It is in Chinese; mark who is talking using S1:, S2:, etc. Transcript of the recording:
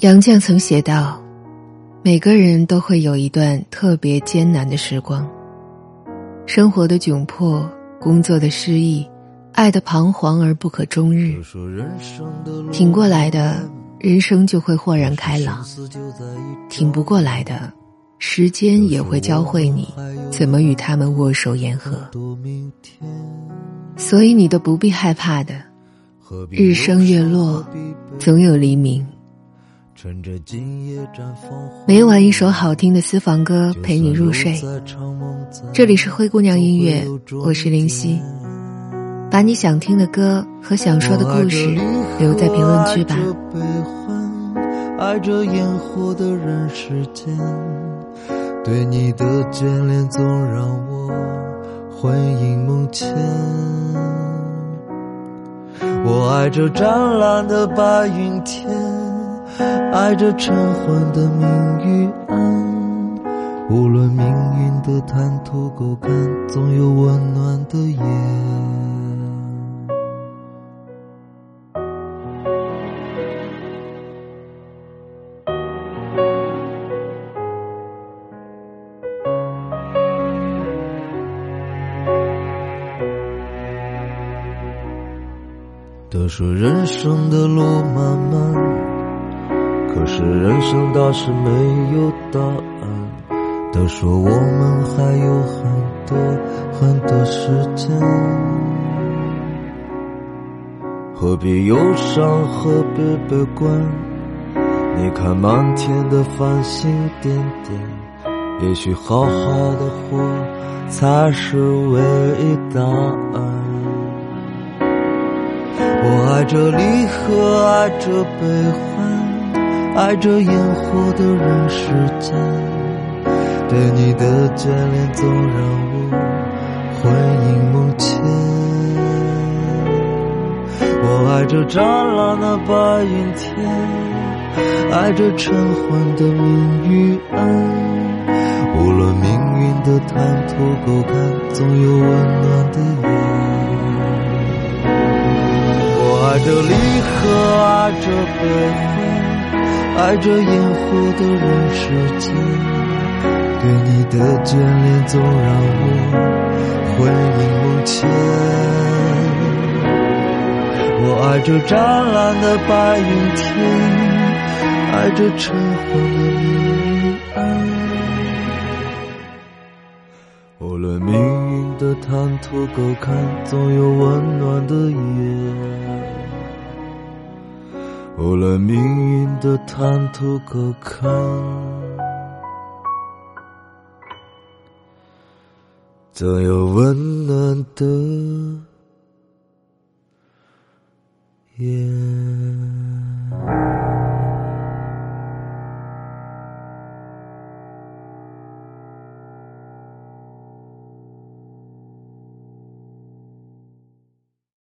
S1: 杨绛曾写道：“每个人都会有一段特别艰难的时光，生活的窘迫，工作的失意，爱的彷徨而不可终日。挺过来的，人生就会豁然开朗；挺不过来的，时间也会教会你怎么与他们握手言和。所以，你都不必害怕的。日升月落，总有黎明。”每晚一首好听的私房歌陪你入睡。这里是灰姑娘音乐，我是林夕。把你想听的歌和想说的故事留在评论区吧。爱着烟火的人世间，对你的眷恋总让我魂萦梦牵。我爱着湛蓝的白云天。爱着晨昏的明与暗，无论命运的坦途沟坎，总有温暖的夜。都说人生的路漫漫。可是人生大事没有答案，都说我们还有很多很多时间，何必忧伤，何必悲观？你看满天的繁星点点，也许好好的活才是唯一答案。我爱着离合，爱着悲欢。爱着烟火的人世间，对你的眷恋总让我魂萦梦牵。我爱着湛蓝的白云天，爱着晨昏的明与暗。无论命运的坦途沟坎，总有温暖的夜。我爱着离合，爱着悲欢。爱着烟火的人世间，对你的眷恋总让我魂萦梦牵。我爱着湛蓝的白云天，爱着晨昏的明暗。无论命运的坦途沟坎，总有温暖的夜。无论命运的坦途沟坎，总有温暖的夜。